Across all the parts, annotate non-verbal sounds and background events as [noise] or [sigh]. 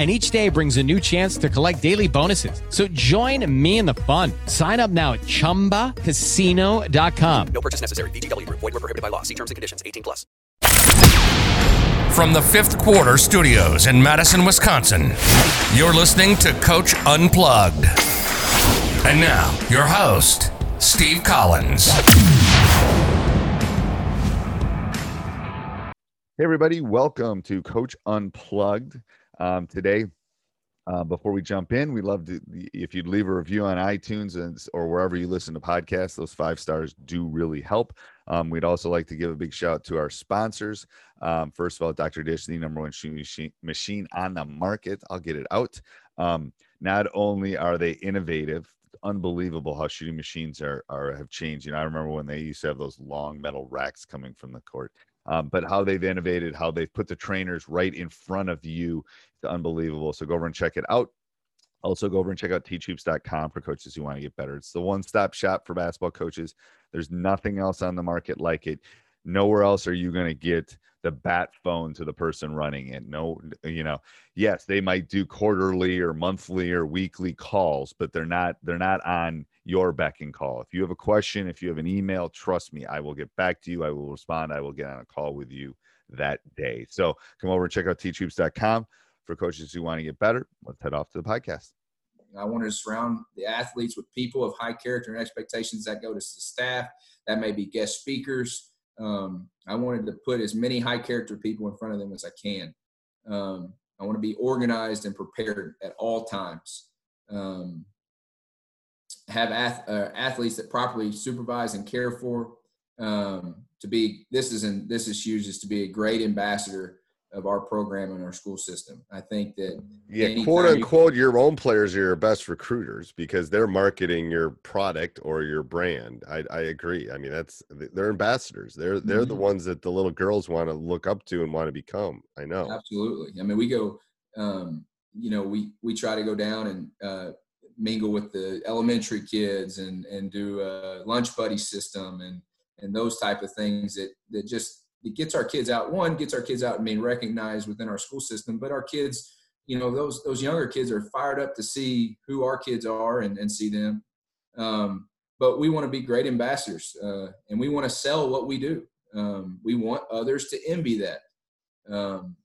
and each day brings a new chance to collect daily bonuses. So join me in the fun. Sign up now at chumbacasino.com. No purchase necessary. VGW Group. Void were prohibited by law. See terms and conditions. 18 plus. From the fifth quarter studios in Madison, Wisconsin, you're listening to Coach Unplugged. And now, your host, Steve Collins. Hey, everybody, welcome to Coach Unplugged. Um, today, uh, before we jump in, we'd love to if you'd leave a review on iTunes and, or wherever you listen to podcasts. Those five stars do really help. Um, we'd also like to give a big shout out to our sponsors. Um, first of all, Dr. Dish, the number one machine, machine on the market. I'll get it out. Um, not only are they innovative, unbelievable how shooting machines are, are have changed. You know, I remember when they used to have those long metal racks coming from the court. Um, but how they've innovated, how they've put the trainers right in front of you, unbelievable. So go over and check it out. Also, go over and check out teachhoops.com for coaches who want to get better. It's the one stop shop for basketball coaches. There's nothing else on the market like it. Nowhere else are you going to get the bat phone to the person running it. No, you know, yes, they might do quarterly or monthly or weekly calls, but they're not they're not on your beck and call. If you have a question, if you have an email, trust me, I will get back to you. I will respond. I will get on a call with you that day. So come over and check out teachhoops.com for coaches who want to get better. Let's head off to the podcast. I wanted to surround the athletes with people of high character and expectations that go to the staff. That may be guest speakers. Um, I wanted to put as many high character people in front of them as I can. Um, I want to be organized and prepared at all times. Um, have ath- uh, athletes that properly supervise and care for. Um, to be this is not this is huge is to be a great ambassador of our program and our school system. I think that yeah, quote unquote, your own players are your best recruiters because they're marketing your product or your brand. I, I agree. I mean, that's they're ambassadors. They're they're mm-hmm. the ones that the little girls want to look up to and want to become. I know. Absolutely. I mean, we go. Um, you know, we we try to go down and uh, mingle with the elementary kids and and do a lunch buddy system and and those type of things that that just it gets our kids out. One gets our kids out and being recognized within our school system, but our kids, you know, those those younger kids are fired up to see who our kids are and, and see them. Um, but we want to be great ambassadors, uh, and we want to sell what we do. Um, we want others to envy that, um,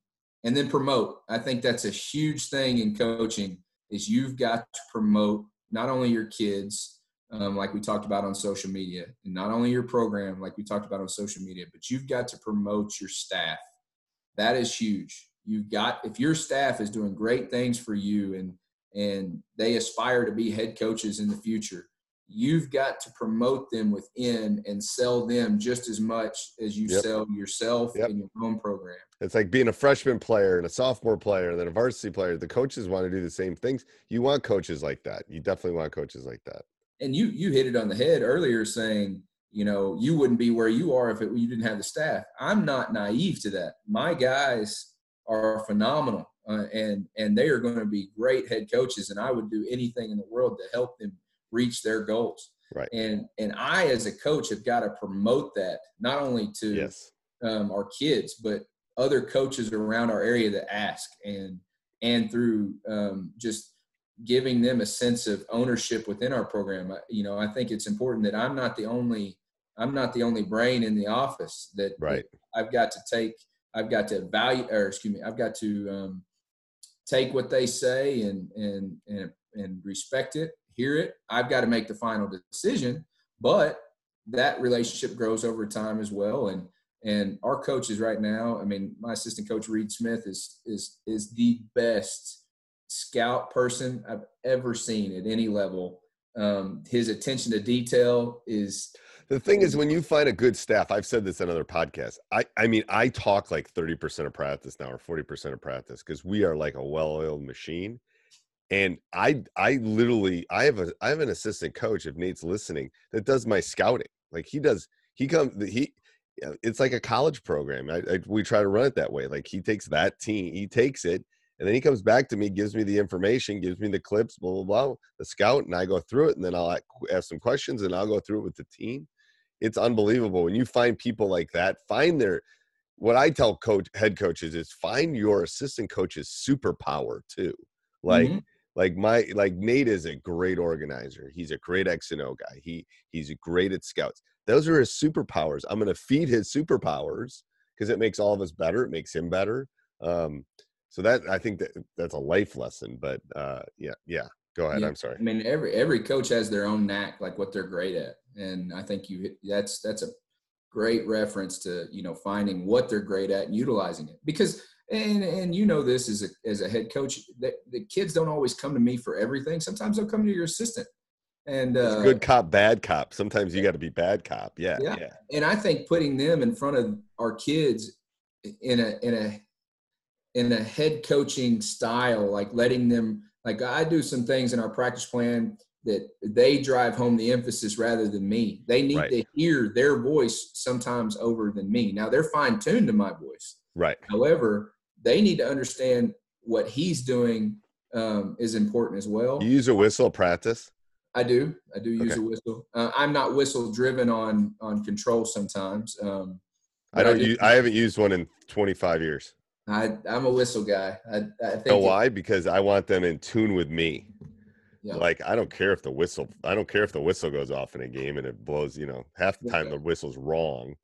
and then promote. I think that's a huge thing in coaching. Is you've got to promote not only your kids um, like we talked about on social media, and not only your program, like we talked about on social media, but you've got to promote your staff. That is huge. You've got if your staff is doing great things for you and and they aspire to be head coaches in the future, you've got to promote them within and sell them just as much as you yep. sell yourself yep. in your own program. It's like being a freshman player and a sophomore player and then a varsity player. The coaches want to do the same things. You want coaches like that. You definitely want coaches like that and you you hit it on the head earlier saying you know you wouldn't be where you are if it, you didn't have the staff. I'm not naive to that. My guys are phenomenal uh, and and they are going to be great head coaches and i would do anything in the world to help them reach their goals. Right. And and i as a coach have got to promote that not only to yes. um, our kids, but other coaches around our area that ask and and through um, just giving them a sense of ownership within our program. You know, I think it's important that I'm not the only I'm not the only brain in the office that, Right. I've got to take I've got to value or excuse me I've got to um, take what they say and and and and respect it, hear it. I've got to make the final decision, but that relationship grows over time as well. And and our coaches right now, I mean, my assistant coach Reed Smith is is is the best scout person I've ever seen at any level. Um, his attention to detail is The thing is, when you find a good staff, I've said this in other podcasts. I, I mean, I talk like 30% of practice now or 40% of practice because we are like a well-oiled machine. And I, I literally, I have a, I have an assistant coach. If Nate's listening, that does my scouting. Like he does, he comes, he, it's like a college program. I, I, we try to run it that way. Like he takes that team, he takes it, and then he comes back to me, gives me the information, gives me the clips, blah blah blah, the scout, and I go through it, and then I'll ask some questions, and I'll go through it with the team. It's unbelievable when you find people like that. Find their what I tell coach head coaches is find your assistant coach's superpower too. Like Mhm. like my like Nate is a great organizer. He's a great X and O guy. He he's great at scouts. Those are his superpowers. I'm going to feed his superpowers because it makes all of us better. It makes him better. Um, so that I think that that's a life lesson. But uh, yeah, yeah. Go ahead. Yeah. I'm sorry. I mean, every every coach has their own knack, like what they're great at, and I think you that's that's a great reference to you know finding what they're great at and utilizing it because and and you know this as a as a head coach that the kids don't always come to me for everything. Sometimes they'll come to your assistant, and uh, good cop, bad cop. Sometimes you got to be bad cop. Yeah, Yeah. yeah. and I think putting them in front of our kids in a in a in a head coaching style, like letting them like I do some things in our practice plan that they drive home the emphasis rather than me. They need Right. to hear their voice sometimes over than me. Now they're fine tuned to my voice. Right. However, they need to understand what he's doing um, is important as well. You use a whistle practice. I do. I do use Okay. a whistle. Uh, I'm not whistle driven on on control sometimes. Um, I don't. do- use, I haven't used one in 25 years. I I'm a whistle guy. I, I think oh, it- why? Because I want them in tune with me. yeah. Like I don't care if the whistle. I don't care if the whistle goes off in a game and it blows. You know, half the time the whistle's wrong.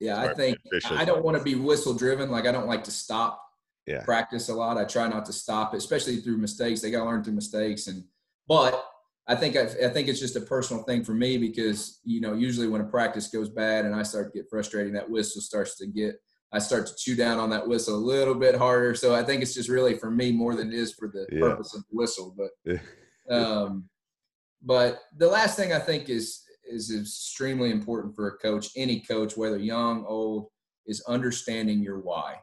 yeah, I think. I don't want to be whistle driven. Like I don't like to stop Yeah. practice a lot. I try not to stop, it, especially through mistakes. They got to learn through mistakes. And but I think I, I think it's just a personal thing for me because you know usually when a practice goes bad and I start to get frustrated, that whistle starts to get. I start to chew down on that whistle a little bit harder. So I think it's just really for me more than it is for the Yeah. purpose of the whistle. But [laughs] um, but the last thing I think is is extremely important for a coach, any coach, whether young, old, is understanding your why.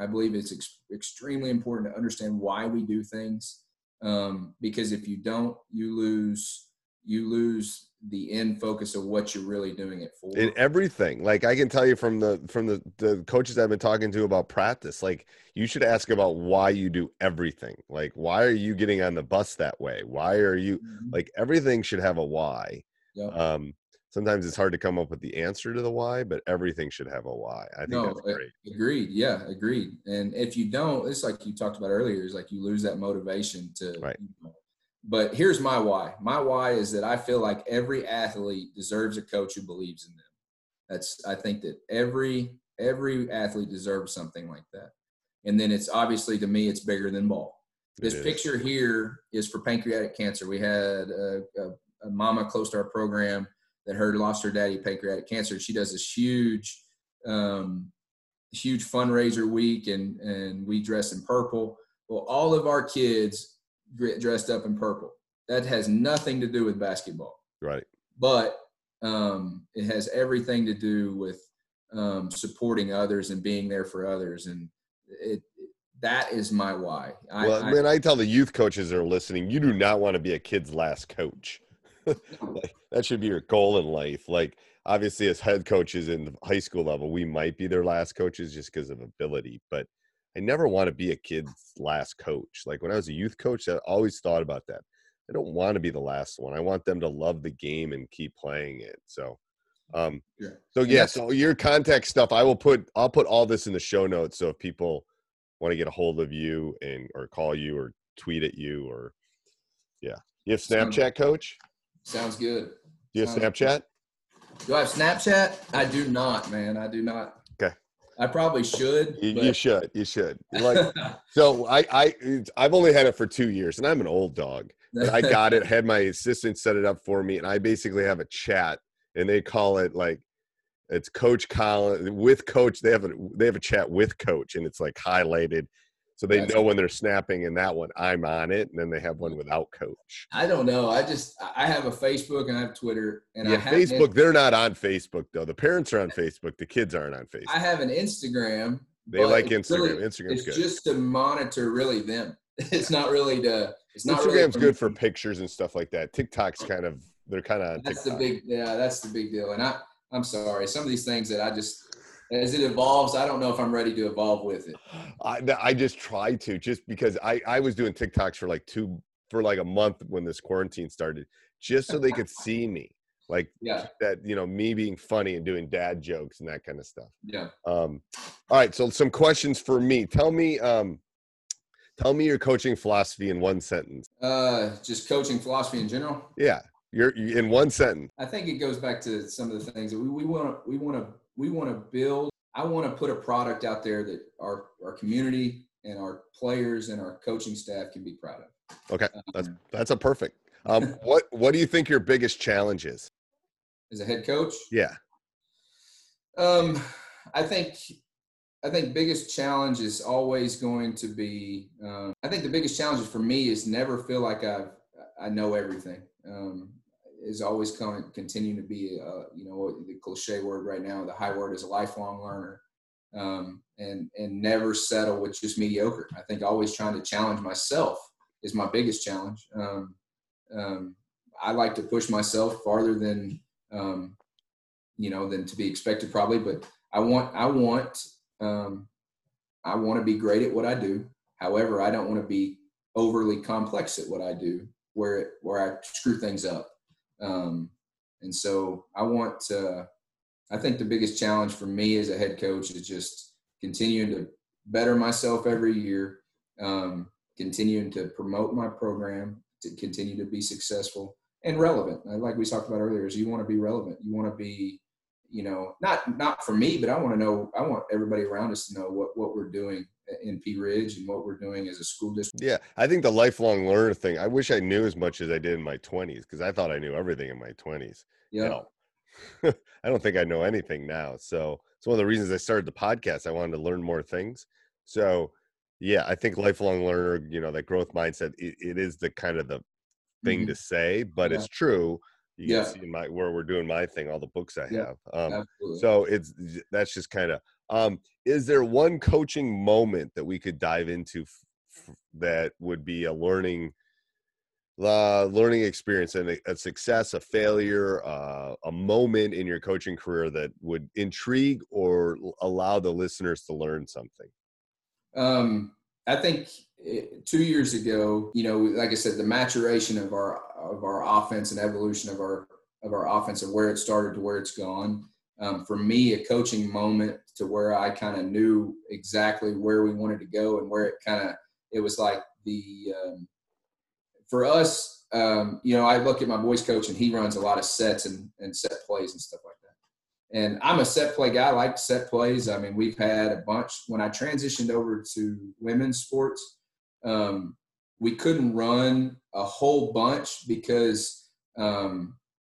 I believe it's ex- extremely important to understand why we do things, um, because if you don't, you lose you lose the end focus of what you're really doing it for. in everything like i can tell you from the from the the coaches i've been talking to about practice like you should ask about why you do everything like why are you getting on the bus that way why are you Mhm. like everything should have a why Yeah. um sometimes it's hard to come up with the answer to the why but everything should have a why i think No, that's great Agreed. Yeah, agreed. And if you don't, it's like you talked about earlier, is like you lose that motivation to. Right. you know. But here's my why. My why is that I feel like every athlete deserves a coach who believes in them. That's I think that every every athlete deserves something like that. And then it's obviously to me it's bigger than ball. This picture here is for pancreatic cancer. We had a, a, a mama close to our program that heard lost her daddy pancreatic cancer. She does this huge, um, huge fundraiser week, and and we dress in purple. Well, all of our kids get dressed up in purple. That has nothing to do with basketball, right. But um, it has everything to do with um, supporting others and being there for others, and it that is my why. I, well I- man i tell the youth coaches that are listening you do not want to be a kid's last coach. [laughs] Like, that should be your goal in life. Like obviously as head coaches in the high school level we might be their last coaches just because of ability. But i never want to be a kid's last coach like when i was a youth coach i always thought about that i don't want to be the last one i want them to love the game and keep playing it so Um, Yeah. so yeah, so your contact stuff, I will put I'll put all this in the show notes. So if people want to get a hold of you and or call you or tweet at you or yeah, you have Snapchat, Coach. Sounds good. Do you have Snapchat? Do I have Snapchat? I do not, man. I do not. I probably should. You, but- you should. You should. [laughs] Like so, I I I've only had it for two years, and I'm an old dog. But I got it. Had my assistant set it up for me, and I basically have a chat, and they call it like it's Coach Colin with Coach. They have a they have a chat with Coach, and it's like highlighted, so they That's know when they're snapping. And that one, I'm on it, and then they have one without Coach. I don't know. I just I have a Facebook and I have Twitter and I yeah, have Facebook. They're not on Facebook though. The parents are on Facebook. The kids aren't on Facebook. I have an Instagram. They like Instagram. really- Instagram's it's good. just to monitor really them. [laughs] It's not really to. It's not really Instagram's good for pictures and stuff like that. TikTok's kind of they're kind of on That's TikTok. the big. Yeah, that's the big deal. And I I'm sorry. Some of these things that I just as it evolves, I don't know if I'm ready to evolve with it. I, I just try to just because I I was doing TikToks for like two for like a month when this quarantine started, just so they could see me, like [laughs] Yeah, that you know me being funny and doing dad jokes and that kind of stuff. yeah. Um, all right, so some questions for me. Tell me, um, tell me your coaching philosophy in one sentence. Uh, just coaching philosophy in general. Yeah, you're you- in one sentence. I think it goes back to some of the things that we we want to we want to we want to build. I want to put a product out there that our our community and our players and our coaching staff can be proud of. Okay, that's Um, that's a perfect. Um, [laughs] what what do you think your biggest challenge is? as a head coach, Yeah. um, I think I think biggest challenge is always going to be. Um, I think the biggest challenge for me is never feel like I've I know everything. Um, is always going to to be, uh, you know, the cliche word right now. The high word is a lifelong learner, um, and and never settle with just mediocre. I think always trying to challenge myself is my biggest challenge. Um, um, I like to push myself farther than um, you know than to be expected probably, but I want I want um, I want to be great at what I do. However, I don't want to be overly complex at what I do, where it, where I screw things up. Um, and so I want to. I think the biggest challenge for me as a head coach is just continuing to better myself every year, um, continuing to promote my program, to continue to be successful and relevant. Like we talked about earlier, is you want to be relevant. You want to be you know, not not for me, but I want to know. I want everybody around us to know what what we're doing in Pea Ridge and what we're doing as a school district. Yeah, I think the lifelong learner thing. I wish I knew as much as I did in my twenties because I thought I knew everything in my twenties. Yeah, No, [laughs] I don't think I know anything now. So it's one of the reasons I started the podcast. I wanted to learn more things. So yeah, I think lifelong learner. You know, that growth mindset. It, it is the kind of the thing Mhm. to say, but Yeah. it's true. You Yeah. can see my where we're doing my thing, all the books I Yeah, have. Um, absolutely. so it's that's just kind of um is there one coaching moment that we could dive into f- f- that would be a learning uh, learning experience and a, a success a failure uh, a moment in your coaching career that would intrigue or l- allow the listeners to learn something Um, I think two years ago, you know, like I said, the maturation of our of our offense and evolution of our of our offense and where it started to where it's gone. Um, for me, a coaching moment to where I kind of knew exactly where we wanted to go and where it kind of it was like the um, for us. Um, you know, I look at my boys coach and he runs a lot of sets and, and set plays and stuff like that. And I'm a set play guy. I like set plays. I mean, we've had a bunch. When I transitioned over to women's sports, um, we couldn't run a whole bunch because, um,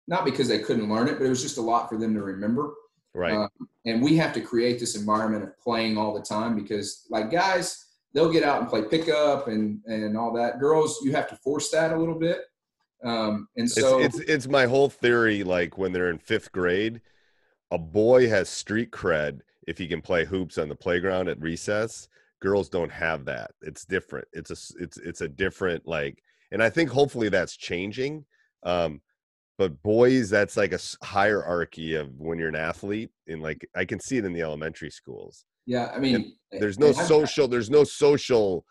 not because they couldn't learn it, but it was just a lot for them to remember. right Um, and we have to create this environment of playing all the time because, like guys, they'll get out and play pickup and and all that. Girls, you have to force that a little bit. Um, and so it's, it's it's my whole theory like when they're in fifth grade a boy has street cred if he can play hoops on the playground at recess girls don't have that it's different it's a it's it's a different like and i think hopefully that's changing um but boys that's like a hierarchy of when you're an athlete and like i can see it in the elementary schools. Yeah, I mean, there's no social there's no social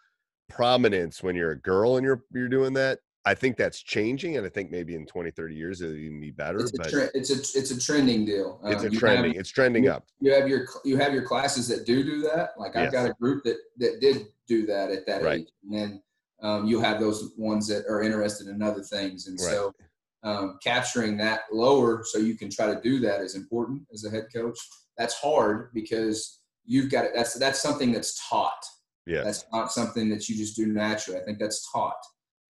prominence when you're a girl and you're you're doing that I think that's changing, and I think maybe in 20, 30 years it'll even be better. It's a, but tre- it's a it's a trending deal. it's Um, a trending. have- it's trending up. You have your you have your classes that do do that. Like I've Yes. got a group that that did do that at that Right. age, and then um, you have those ones that are interested in other things, and Right. so um, capturing that lower so you can try to do that is important as a head coach. That's hard because you've got it. That's that's something that's taught. Yeah, That's not something that you just do naturally. I think that's taught.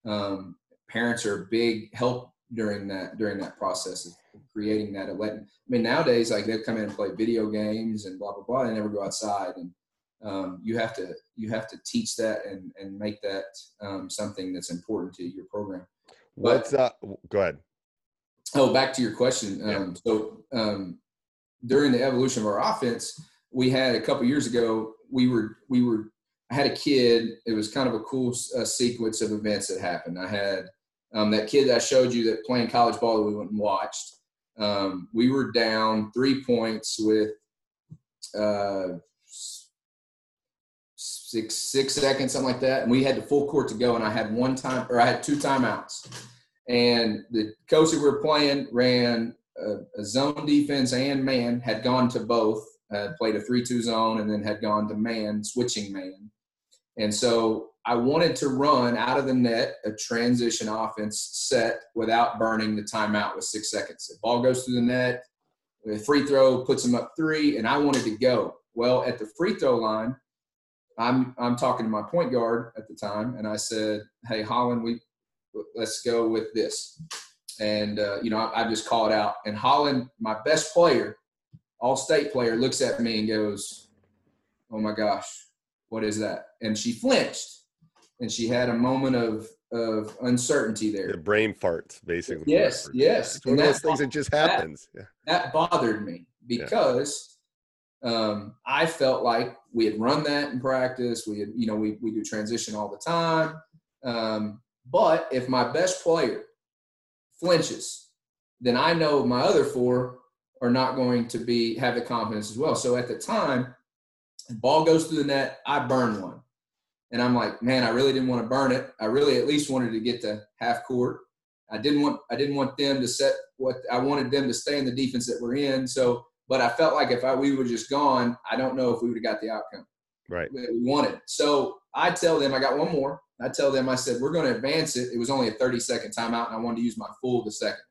Um, parents are a big help during that during that process of creating that. Of letting, I mean, nowadays like they'll come in and play video games and blah blah blah. They never go outside, and um, you have to you have to teach that and and make that um, something that's important to your program. What's up? Go ahead. Oh, back to your question. Yeah. Um, so um, during the evolution of our offense, we had a couple years ago. We were we were. I had a kid. It was kind of a cool uh, sequence of events that happened. I had um, that kid that I showed you that playing college ball that we went and watched. Um, we were down three points with uh, six six seconds, something like that, and we had the full court to go. And I had one time, or I had two timeouts and the coach that we were playing ran a, a zone defense and man had gone to both uh, played a 3-2 zone and then had gone to man switching man and so i wanted to run out of the net a transition offense set without burning the timeout with six seconds the ball goes through the net the free throw puts them up three and i wanted to go well at the free throw line i'm i'm talking to my point guard at the time and i said hey holland we let's go with this. And, uh, you know, I, I just called out. And Holland, my best player, all state player, looks at me and goes, Oh my gosh, what is that? And she flinched and she had a moment of, of uncertainty there. The brain farts, basically. Yes, yes. It's one And of those things that just that- happens. Yeah. that bothered me because um, I felt like we had run that in practice. We had, you know, we, we do transition all the time. Um, but if my best player flinches, then I know my other four are not going to be have the confidence as well. So at the time, ball goes through the net, I burn one. And I'm like, man, I really didn't want to burn it. I really at least wanted to get to half court. I didn't want I didn't want them to set what I wanted them to stay in the defense that we're in. So, but I felt like if I we were just gone, I don't know if we would have got the outcome Right. that we wanted. So I tell them I got one more. I tell them I said we're going to advance it. It was only a 30 second timeout, and I wanted to use my full the second.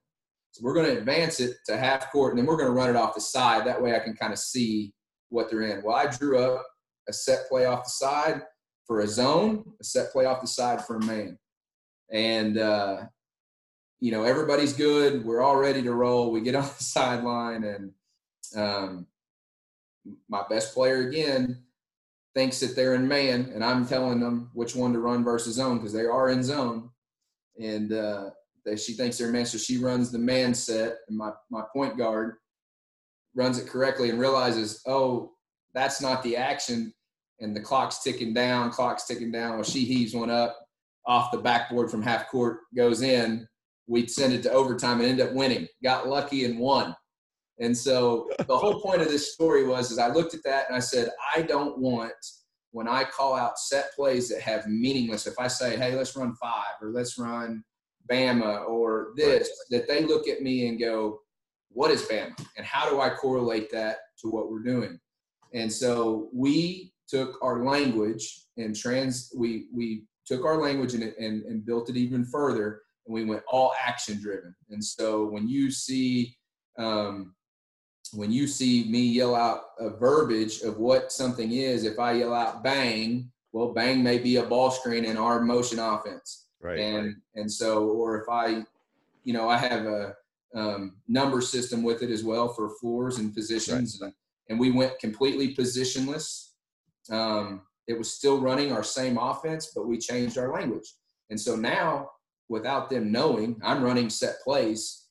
So we're going to advance it to half court, and then we're going to run it off the side. That way I can kind of see what they're in. Well, I drew up a set play off the side for a zone, a set play off the side for a man, and uh, you know everybody's good. We're all ready to roll. We get [laughs] on the sideline, and um, my best player again thinks that they're in man, and I'm telling them which one to run versus zone because they are in zone, and uh, that she thinks they're in man, so she runs the man set, and my my point guard runs it correctly and realizes, oh, that's not the action, and the clock's ticking down, clock's ticking down. Well, she heaves one up off the backboard from half court, goes in. We'd send it to overtime and end up winning. Got lucky and won. And so the [laughs] whole point of this story was is I looked at that and I said, I don't want when I call out set plays that have meaningless, if I say, hey, let's run five or let's run Bama or this, that they look at me and go, what is Bama? And how do I correlate that to what we're doing? And so we took our language and trans we we took our language and, and, and built it even further and we went all action driven. And so when you see um, when you see me yell out a verbiage of what something is, if I yell out bang, well, bang may be a ball screen in our motion offense. Right. And and so, or if I, you know, I have a um, number system with it as well for floors and positions, and, and we went completely positionless. Um, it was still running our same offense, but we changed our language. And so now, without them knowing, I'm running set plays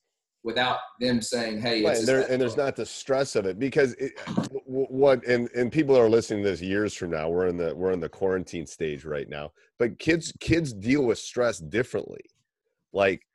without them saying, "Hey, Right, it's and, there, and there's not the stress of it because it, what and and people are listening to this years from now. We're in the we're in the quarantine stage right now, but kids kids deal with stress differently. Like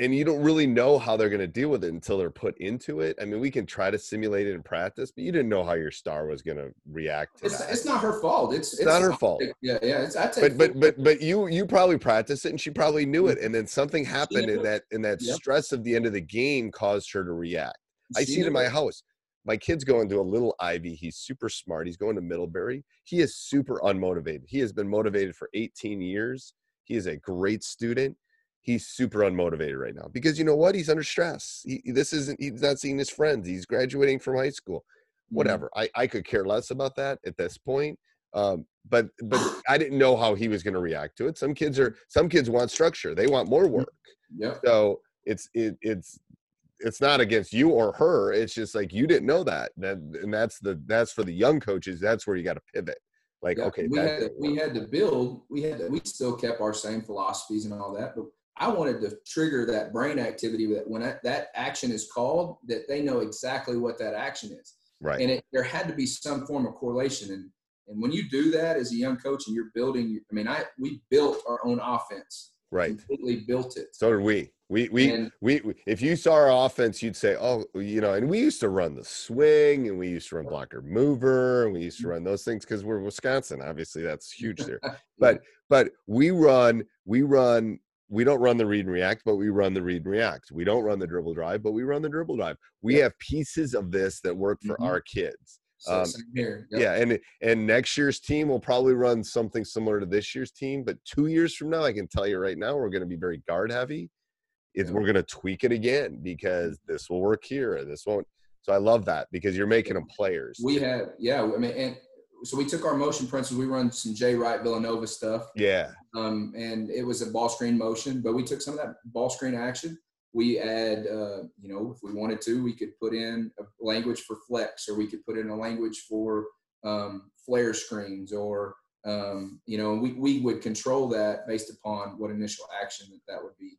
and you don't really know how they're going to deal with it until they're put into it. I mean, we can try to simulate it in practice, but you didn't know how your star was going to react to It's, it's not her fault. It's, It's not her fault. Yeah, yeah. It's, I but but but but you you probably practiced it and she probably knew it and then something happened in that in that Yep. stress of the end of the game caused her to react i see it in my it. house my kid's going to a little ivy he's super smart he's going to middlebury he is super unmotivated he has been motivated for 18 years he is a great student he's super unmotivated right now because you know what? He's under stress. He, this isn't he's not seeing his friends. He's graduating from high school. Mhm. whatever. I, I could care less about that at this point um, but but [sighs] i didn't know how he was going to react to it. Some kids are some kids want structure. They want more work. Yeah. so it's it, it's it's not against you or her. It's just like you didn't know that that and that's the that's for the young coaches. That's where you got to pivot. Like Yeah, okay we had to, we had to build. We had to, we still kept our same philosophies and all that, but I wanted to trigger that brain activity that when that, that action is called, that they know exactly what that action is, right. And it, there had to be some form of correlation. And and when you do that as a young coach and you're building, I mean, I we built our own offense, right. Completely built it. so did we. We we, And- we we if you saw our offense you'd say oh you know and we used to run the swing and we used to run blocker mover and we used to run those things because we're wisconsin. Obviously that's huge there. [laughs] But but we run we run we don't run the read and react but we run the read and react we don't run the dribble drive but we run the dribble drive we Yeah. have pieces of this that work for Mhm. our kids So um. Yep. yeah and and next year's team will probably run something similar to this year's team but two years from now i can tell you right now we're going to be very guard heavy Yeah. we're going to tweak it again because this will work here this won't so i love that because you're making them players We have, yeah. I mean, and so we took our motion principles. We run some Jay Wright Villanova stuff. yeah um, and it was a ball screen motion. But we took some of that ball screen action. We add, uh, you know, if we wanted to, we could put in a language for flex, or we could put in a language for um, flare screens, or um, you know, we we would control that based upon what initial action that that would be.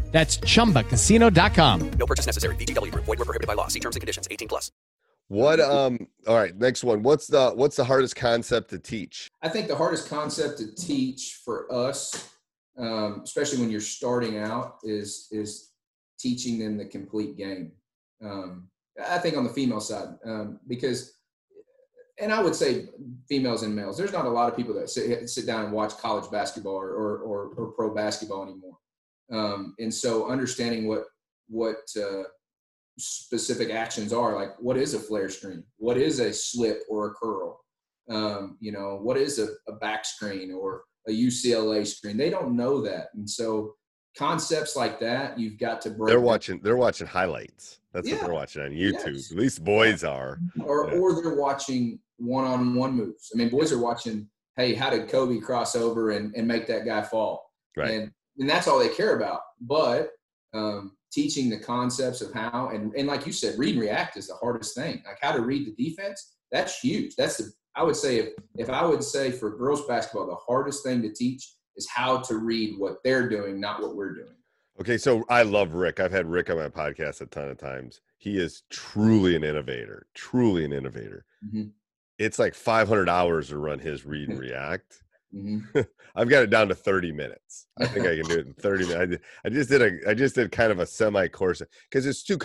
That's chumbacasino.com. No purchase necessary. VGW Group. Void were prohibited by law. See terms and conditions. 18 plus. what um all right next one what's the what's the hardest concept to teach I think the hardest concept to teach for us, um, especially when you're starting out, is is teaching them the complete game. Um, I think on the female side, um, because, and I would say females and males. There's not a lot of people that sit, sit down and watch college basketball or or, or, or pro basketball anymore. Um, and so understanding what what uh, specific actions are, like what is a flare screen, what is a slip or a curl, um, you know, what is a, a back screen or a UCLA screen? They don't know that. And so concepts like that, you've got to break they're watching they're watching highlights that's what they're watching on youtube Yes. at least boys are or, Yeah. or they're watching one-on-one moves. I mean, boys are watching, hey, how did Kobe cross over and, and make that guy fall? right And, and that's all they care about. But um, teaching the concepts of how, and, and like you said, read and react is the hardest thing. Like how to read the defense, that's huge. That's the, I would say, if, if I would say for girls basketball, the hardest thing to teach is how to read what they're doing, not what we're doing. Okay, so I love Rick. I've had Rick on my podcast a ton of times. He is truly an innovator, truly an innovator. Mhm. It's like 500 hours to run his read and react. Hmm [laughs] I've got it down to 30 minutes. I think I can do it in 30 minutes. I I just did a I just did kind of a semi course because it's too.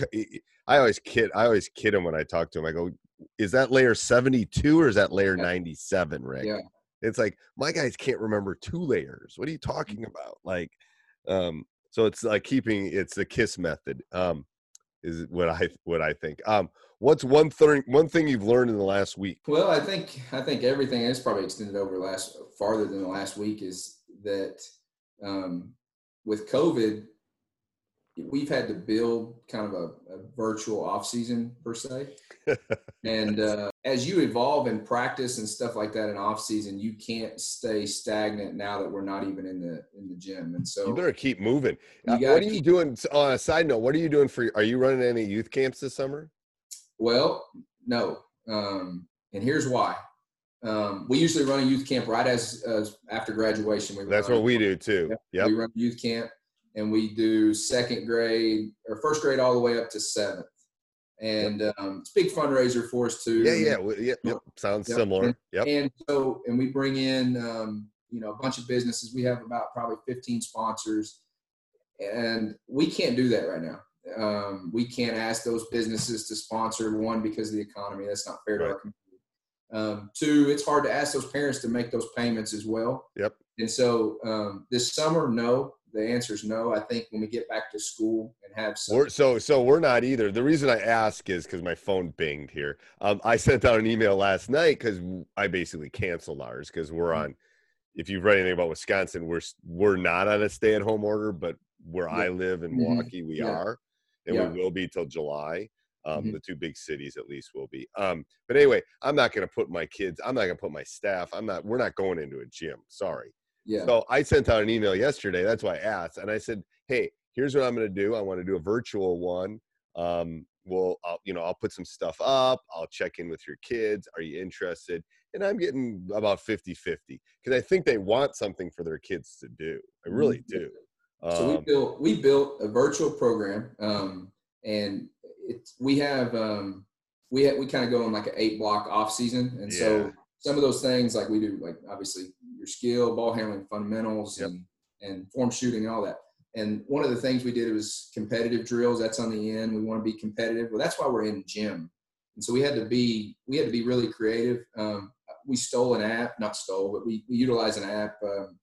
I always kid. I always kid him when I talk to him. I go, "Is that layer 72 or is that layer 97, Rick?" Yeah. It's like my guys can't remember two layers. What are you talking about? Like, um, so it's like keeping it's the kiss method. Um, is what I what I think. Um, what's one thing one thing you've learned in the last week? Well, I think I think everything is probably extended over last farther than the last week is that um, with COVID, we've had to build kind of a, a virtual off season per se. [laughs] and uh, as you evolve and practice and stuff like that in off season, you can't stay stagnant now that we're not even in the in the gym. And so You better keep moving. Uh, what are you keep- doing? On a side note, what are you doing for? Are you running any youth camps this summer? Well, no. Um, and here's why. Um, we usually run a youth camp right as, as after graduation. We That's what we do too. Yep. We run youth camp, and we do second grade or first grade all the way up to seventh. And um, it's a big fundraiser for us too. Yeah, yeah, we- yep, yep. Sounds Yep. similar. And, Yep. and so, and we bring in, um, you know, a bunch of businesses. We have about probably 15 sponsors, and we can't do that right now. Um, we can't ask those businesses to sponsor one because of the economy. That's not fair to our community. Um, two, it's hard to ask those parents to make those payments as well. Yep. And so, um, this summer, no. The answer is no. I think when we get back to school and have some, We're, so so we're not either. The reason I ask is because my phone binged here. Um, I sent out an email last night because I basically canceled ours because we're Mm-hmm. on. If you've read anything about Wisconsin, we're we're not on a stay at home order, but where I live in Mhm. Milwaukee, we Yeah. are, and Yeah. we will be till July. Um, Mhm. The two big cities, at least, will be. Um, but anyway, I'm not going to put my kids. I'm not going to put my staff. I'm not. We're not going into a gym. Sorry. Yeah, So I sent out an email yesterday. That's why I asked, and I said, "Hey, here's what I'm going to do. I want to do a virtual one. Um, well, I'll, you know, I'll put some stuff up. I'll check in with your kids. Are you interested?" And I'm getting about 50-50 because I think they want something for their kids to do. I really do. So we Um, built we built a virtual program, um, and it we have um, we ha- we kind of go on like an eight block off season, and Yeah. so some of those things like we do like obviously your skill, ball handling fundamentals, Yep. and and form shooting and all that. And one of the things we did was competitive drills. That's on the end. We want to be competitive. Well, that's why we're in gym. And so we had to be we had to be really creative. Um, we stole an app, not stole, but we, we utilize an app um,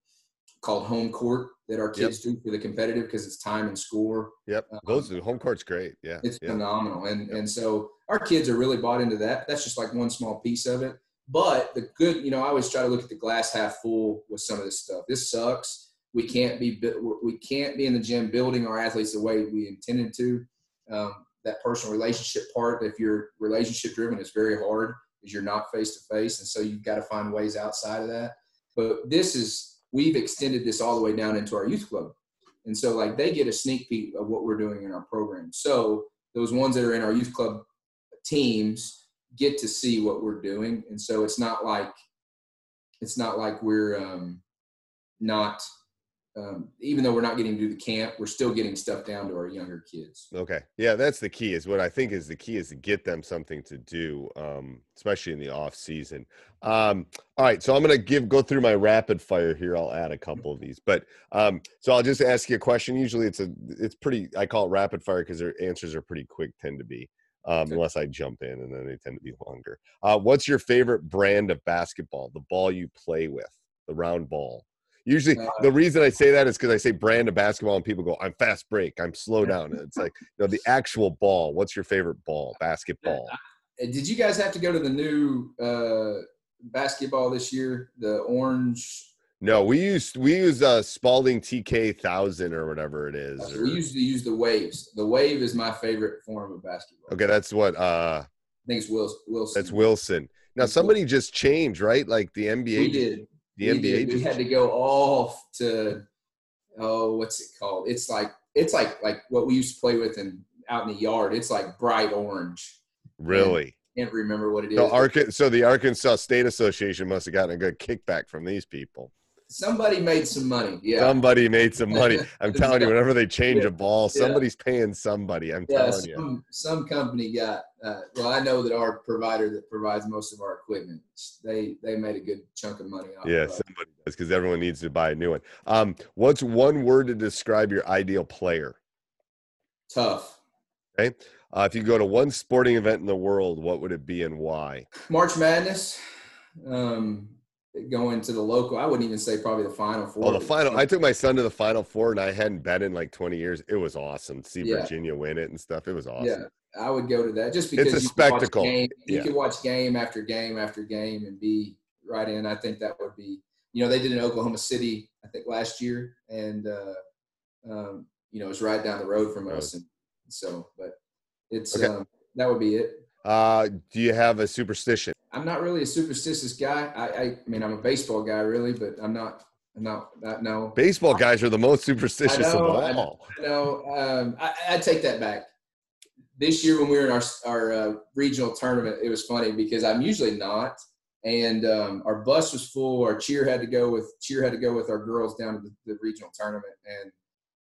called Home Court that our kids do for the competitive because it's time and score. yep, those home court's great. Yeah, It's yeah. phenomenal, and and so our kids are really bought into that. That's just like one small piece of it. But the good, you know, I always try to look at the glass half full with some of this stuff. This sucks. We can't be we can't be in the gym building our athletes the way we intended to. Um, that personal relationship part, if you're relationship driven, is very hard because you're not face to face, and so you've got to find ways outside of that. But this is we've extended this all the way down into our youth club, and so like they get a sneak peek of what we're doing in our program. So those ones that are in our youth club teams get to see what we're doing and so it's not like it's not like we're um, not um, even though we're not getting to do the camp we're still getting stuff down to our younger kids Okay. Yeah, that's the key. Is what I think is the key is to get them something to do, um, especially in the off season. Um, all right, so I'm gonna give go through my rapid fire here. I'll add a couple of these, but um, so I'll just ask you a question. Usually, it's a it's pretty. I call it rapid fire because their answers are pretty quick. Tend to be. Um, Unless I jump in, and then they tend to be longer. Uh, what's your favorite brand of basketball? The ball you play with, the round ball. Usually, Uh, the reason I say that is because I say brand of basketball, and people go, "I'm fast break, I'm slow down." It's like, you know, the actual ball. What's your favorite ball? [laughs] Basketball. Did you guys have to go to the new uh, basketball this year the orange No, we use we use uh, Spalding TK thousand or whatever it is. or- we used to use the waves the wave is my favorite form of basketball okay, that's what. uh i think it's wilson, wilson. That's Wilson. Now somebody just changed, right? Like the NBA. we did The we NBA. did. we just had to go off to oh what's it called it's like it's like like what we used to play with in out in the yard it's like bright orange really. can't remember what it is So, Arca- so the Arkansas State Association must have gotten a good kickback from these people. Somebody made some money yeah Somebody made some money. [laughs] I'm telling you, whenever they change Yeah. a ball, Yeah. somebody's paying somebody. I'm yeah telling you. some, some company got uh, well i know that our provider that provides most of our equipment they they made a good chunk of money off Yeah, of it. somebody does because everyone needs to buy a new one. Um, what's one word to describe your ideal player? tough Okay. Uh, if you go to one sporting event in the world, what would it be and why? march madness um going to the local i wouldn't even say probably the final four Well, the final, I took my son to the final four and I hadn't been in like 20 years. It was awesome. to See Yeah. Virginia win it and stuff. It was awesome. Yeah, I would go to that just because It's a because you could spectacle. game- you Yeah. could watch game after game after game and be right in. I think that would be, you know, they did in Oklahoma City, I think last year, and uh, um, you know, it's right down the road from us, and so, but it's Okay. um, that would be it. Uh, do you have a superstition? I'm not really a superstitious guy. I, I, I mean, I'm a baseball guy, really, but I'm not. Not. not no. Baseball guys are the most superstitious know, of all. No, um, I, I take that back. this year when we were in our our uh, regional tournament, it was funny because I'm usually not, and um, our bus was full. Our cheer had to go with cheer had to go with our girls down to the, the regional tournament, and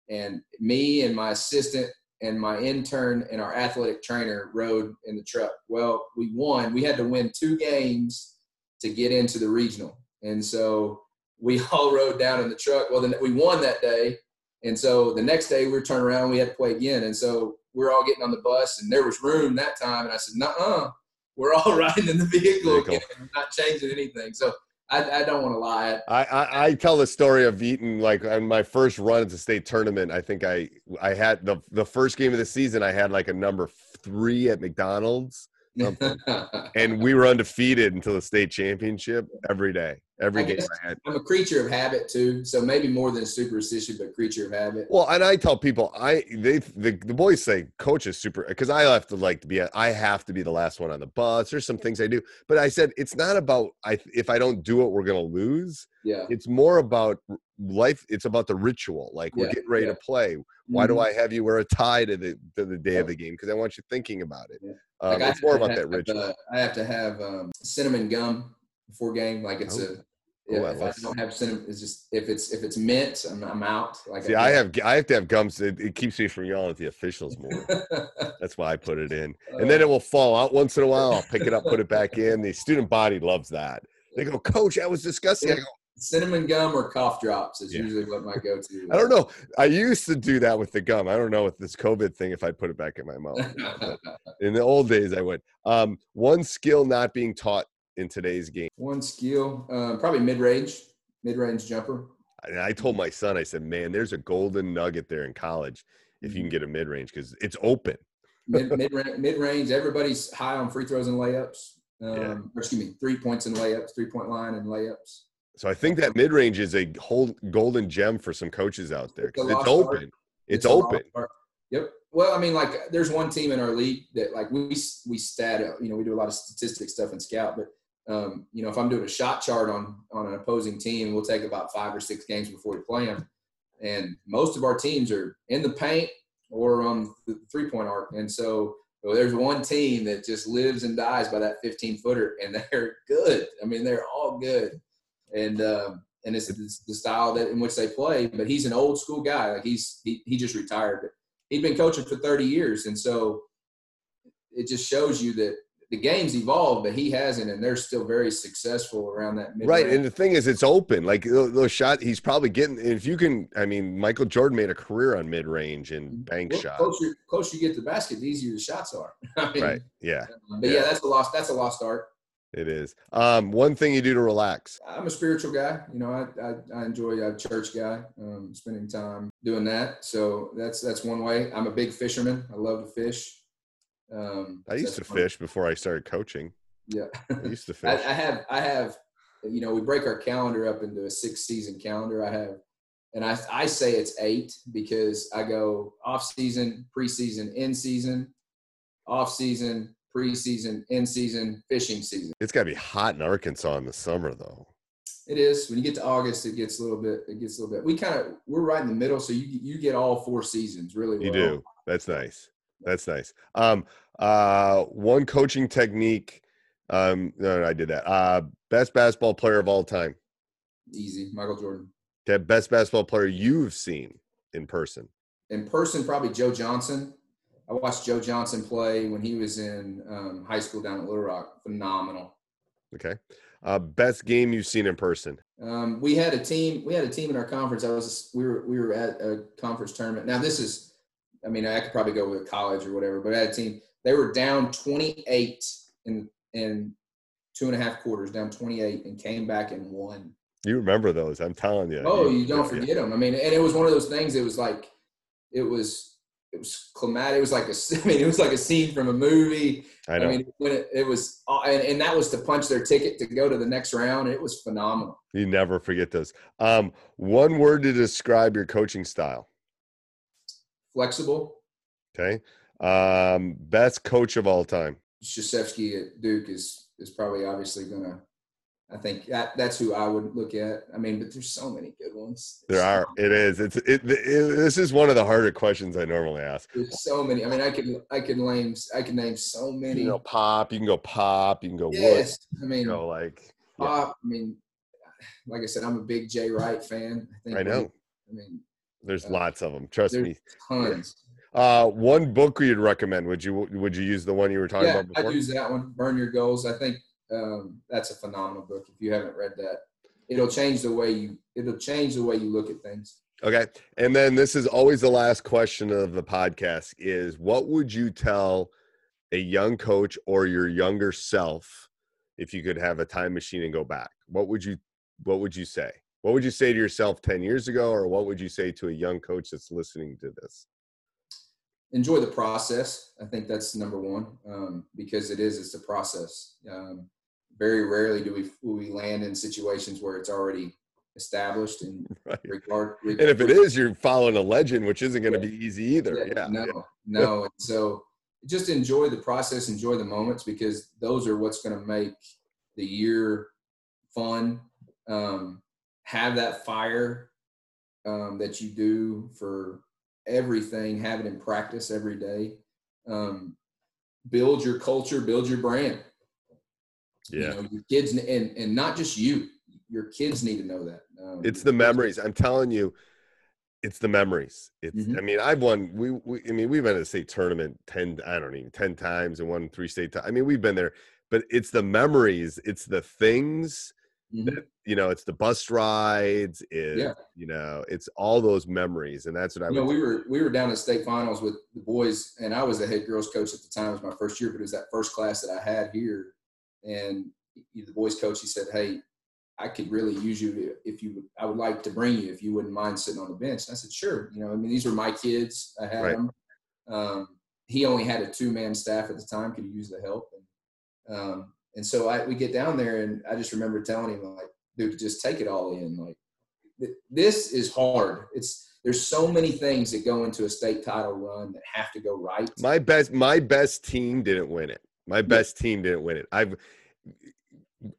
and me and my assistant and my intern and our athletic trainer rode in the truck. Well, we won. We had to win two games to get into the regional, and so we [laughs] all rode down in the truck. Well, then we won that day, and so the next day we were turning around. We had to play again, and so we're all getting on the bus, and there was room that time. And I said, "Nuh-uh, we're all [laughs] riding in the vehicle, Vehicle. again, and not changing anything." So I, I don't want to lie. I, I, I tell the story of eating like on my first run at the state tournament. I think I I had the the first game of the season. I had like a number three at McDonald's. [laughs] and we were undefeated until the state championship every day, every I game I had. I'm a creature of habit too, so maybe more than superstition, but creature of habit. Well, and I tell people, I they the, the boys say coach is super because I have to like to be I have to be the last one on the bus. There's some things I do, but I said it's not about I if I don't do it, we're gonna lose. Yeah. It's more about life. It's about the ritual. Like we're Yeah, getting ready yeah. to play. Why do Mhm. I have you wear a tie to the to the day of the game? Because I want you thinking about it. Yeah. Um, Like, I it's more have to about that have, ritual. uh, I have to have um, cinnamon gum before game. Like it's Oh. a. Oh, I if I don't have cinnamon, it's just if it's if it's mint, I'm, I'm out. Like See, I have I have to have gums. It, it keeps me from yelling at the officials more. [laughs] That's why I put it in. And then it will fall out once in a while. I'll pick it up, put it back in. The student body loves that. They go, Coach, that was disgusting. I go, cinnamon gum or cough drops is Yeah. usually what my go-to. [laughs] I don't know. I used to do that with the gum. I don't know with this COVID thing if I'd put it back in my mouth. [laughs] In the old days, I would. Um, one skill not being taught in today's game. One skill, um, probably mid-range, mid-range jumper. And I told my son, I said, man, there's a golden nugget there in college if Mm-hmm. you can get a mid range because it's open. Mid [laughs] mid mid range. Everybody's high on free throws and layups. Um, Yeah. excuse me, three points and layups, three point line and layups. So I think that mid range is a whole golden gem for some coaches out there It's it's art. open. It's, a open. Yep. Well, I mean, like, there's one team in our league that, like, we we stat, you know, we do a lot of statistic stuff in scout, but um, you know, if I'm doing a shot chart on on an opposing team, we'll take about five or six games before we play them, and most of our teams are in the paint or on the three point arc, and so. well, there's one team that just lives and dies by that 15 footer, and [laughs] they're good. I mean, they're all good, and um, and it's, it's the style that in which they play. But he's an old school guy. Like he's he, he just retired, but he'd been coaching for 30 years, and so it just shows you that the game's evolved, but he hasn't, and they're still very successful around that mid range. Right, and the thing is, it's open. Like tho- those shot, he's probably getting. If you can, I mean, Michael Jordan made a career on mid range and bank well, shots. closer closer you get to the basket, the easier the shots are. [laughs] I mean, Right. Yeah, But yeah. that's a lost that's a lost art. It is. Um, one thing you do to relax. I'm a spiritual guy. You know, I I, I enjoy a church guy, um, spending time doing that. So that's that's one way. I'm a big fisherman. I love to fish. Um, I used to fish before I started coaching. Yeah. I used to [laughs] I, fish. I have I have you know we break our calendar up into a six season calendar. I have and I I say it's eight because I go off season, preseason, in season, off season, preseason, in season, fishing season. It's got to be hot in Arkansas in the summer, though. It is when you get to August, it gets a little bit. It gets a little bit. We kind of we're right in the middle, so you you get all four seasons really. You well. do. That's nice. That's nice. Um, uh, one coaching technique. Um, no, no, I did that. Uh, best basketball player of all time. Easy, Michael Jordan. The best basketball player you've seen in person. in person, probably Joe Johnson. I watched Joe Johnson play when he was in um, high school down at Little Rock. Phenomenal. Okay. Uh, best game you've seen in person. Um, we had a team. We had a team in our conference. I was. We were. We were at a conference tournament. Now this is. I mean, I could probably go with college or whatever, but I had a team. They were down 28 in in two and a half quarters, down 28, and came back and won. You remember those? I'm telling you. Oh, you don't yeah. forget them. I mean, and it was one of those things. It was like, it was, it was climatic. It was like a, [laughs] I mean, it was like a scene from a movie. I know. I mean, when it, it was, uh, and, and that was to punch their ticket to go to the next round. It was phenomenal. you never forget those. Um, one word to describe your coaching style. Flexible. Okay. Um, best coach of all time. Krzyzewski at Duke is is probably obviously gonna I think that that's who I would look at. I mean, but there's so many good ones. There are. It is. It's. It, it, This is one of the harder questions I normally ask. There's so many. I mean, I can I can name I can name so many. You know, pop. You can go pop. You can go yes. wood. I mean, You know, like. yeah. pop. I mean, like I said, I'm a big Jay Wright fan. I, think I know. I mean, There's uh, lots of them. Trust me. tons. Uh, one book you'd recommend? Would you Would you use the one you were talking Yeah, about before? I'd use that one. Burn Your Goals. I think um, that's a phenomenal book. If you haven't read that, it'll change the way you it'll change the way you look at things. Okay. And then this is always the last question of the podcast is what would you tell a young coach or your younger self if you could have a time machine and go back? What would you what would you say? What would you say to yourself 10 years ago or what would you say to a young coach that's listening to this? enjoy the process. I think that's number one um, because it is it's a process. Um, very rarely do we we land in situations where it's already established and [laughs] Right. regard. And if it is, you're following a legend, which isn't going to be easy either. Yeah. no, no. And so just enjoy the process, enjoy the moments because those are what's going to make the year fun. Um, have that fire um, that you do for everything. Have it in practice every day. Um, build your culture, build your brand. You Yeah. know, your kids and and not just you. Your kids need to know that. Um, It's the memories. I'm telling you, it's the memories. It's. Mhm. I mean, I've won. We, we. I mean, we've been to the state tournament ten. I don't even ten times and won three state. ti- I mean, we've been there, but it's the memories. It's the things Mhm. that you know. It's the bus rides. It's Yeah. you know. It's all those memories, and that's what I You know, we were we were down in state finals with the boys, and I was the head girls coach at the time. It was my first year, but it was that first class that I had here. And the boys coach, he said, "Hey, I could really use you if you. I would like to bring you if you wouldn't mind sitting on the bench." And I said, "Sure." You know, I mean, these were my kids. I had Right. them. Um, he only had a two man staff at the time. Could use the help, and um, and so I we get down there, and I just remember telling him like, "Dude, just take it all in. Like, th- this is hard. It's there's so many things that go into a state title run that have to go right. my best. My best team didn't win it. My best team didn't win it. I've.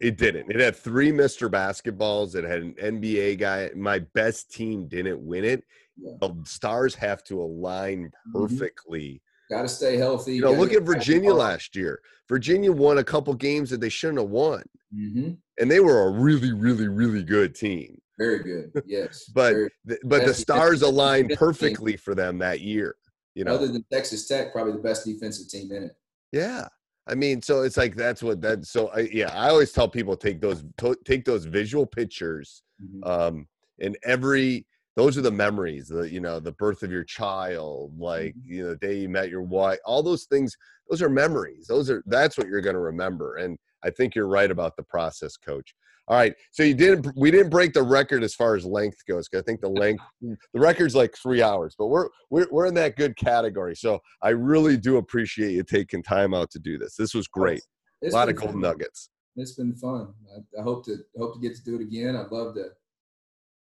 It didn't. It had three Mr. Basketballs. It had an NBA guy. My best team didn't win it. Yeah. The stars have to align Mhm. perfectly. Got to stay healthy. You know, look at Virginia last year. Virginia won a couple games that they shouldn't have won, hmm and they were a really, really, really good team. Very good. Yes. [laughs] But Very- th- but the stars aligned perfectly for them that year. You know, other than Texas Tech, probably the best defensive team in it. Yeah. I mean, so it's like that's what that. So I, yeah, I always tell people take those to, take those visual pictures, Mhm. um, and every those are the memories. The you know the birth of your child, like Mm-hmm. you know the day you met your wife. All those things. Those are memories. Those are that's what you're going to remember. And I think you're right about the process, coach. All right, so you didn't. We didn't break the record as far as length goes. Cause I think the length, the record's like three hours, but we're we're we're in that good category. So I really do appreciate you taking time out to do this. This was great. It's a lot of golden fun. nuggets. It's been fun. I, I hope to hope to get to do it again. I'd love to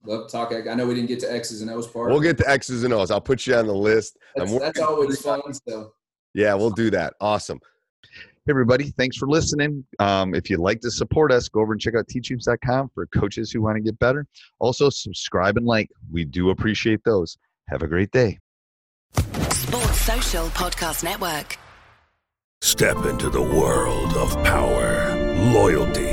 love to talk. I know we didn't get to X's and O's part. We'll get to X's and O's. I'll put you on the list. that's, that's always fun. So Yeah, we'll do that. Awesome. Hey, everybody. Thanks for listening. Um, if you'd like to support us, go over and check out teachhoops.com for coaches who want to get better. Also, subscribe and like. We do appreciate those. Have a great day. Sports Social Podcast Network. Step into the world of power, loyalty,